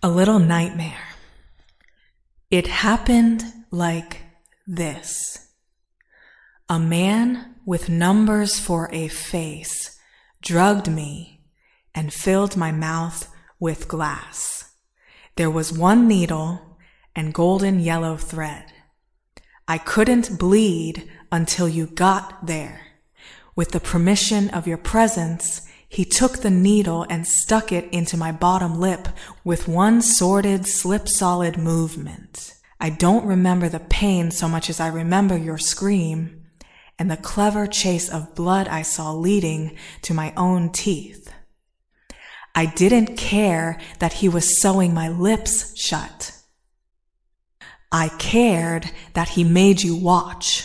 A little nightmare. It happened like this. A man with numbers for a face drugged me and filled my mouth with glass. There was one needle and golden yellow thread. I couldn't bleed until you got there. With the permission of your presence, he took the needle and stuck it into my bottom lip with one sordid, slip solid movement. I don't remember the pain so much as I remember your scream and the clever chase of blood I saw leading to my own teeth. I didn't care that he was sewing my lips shut. I cared that he made you watch.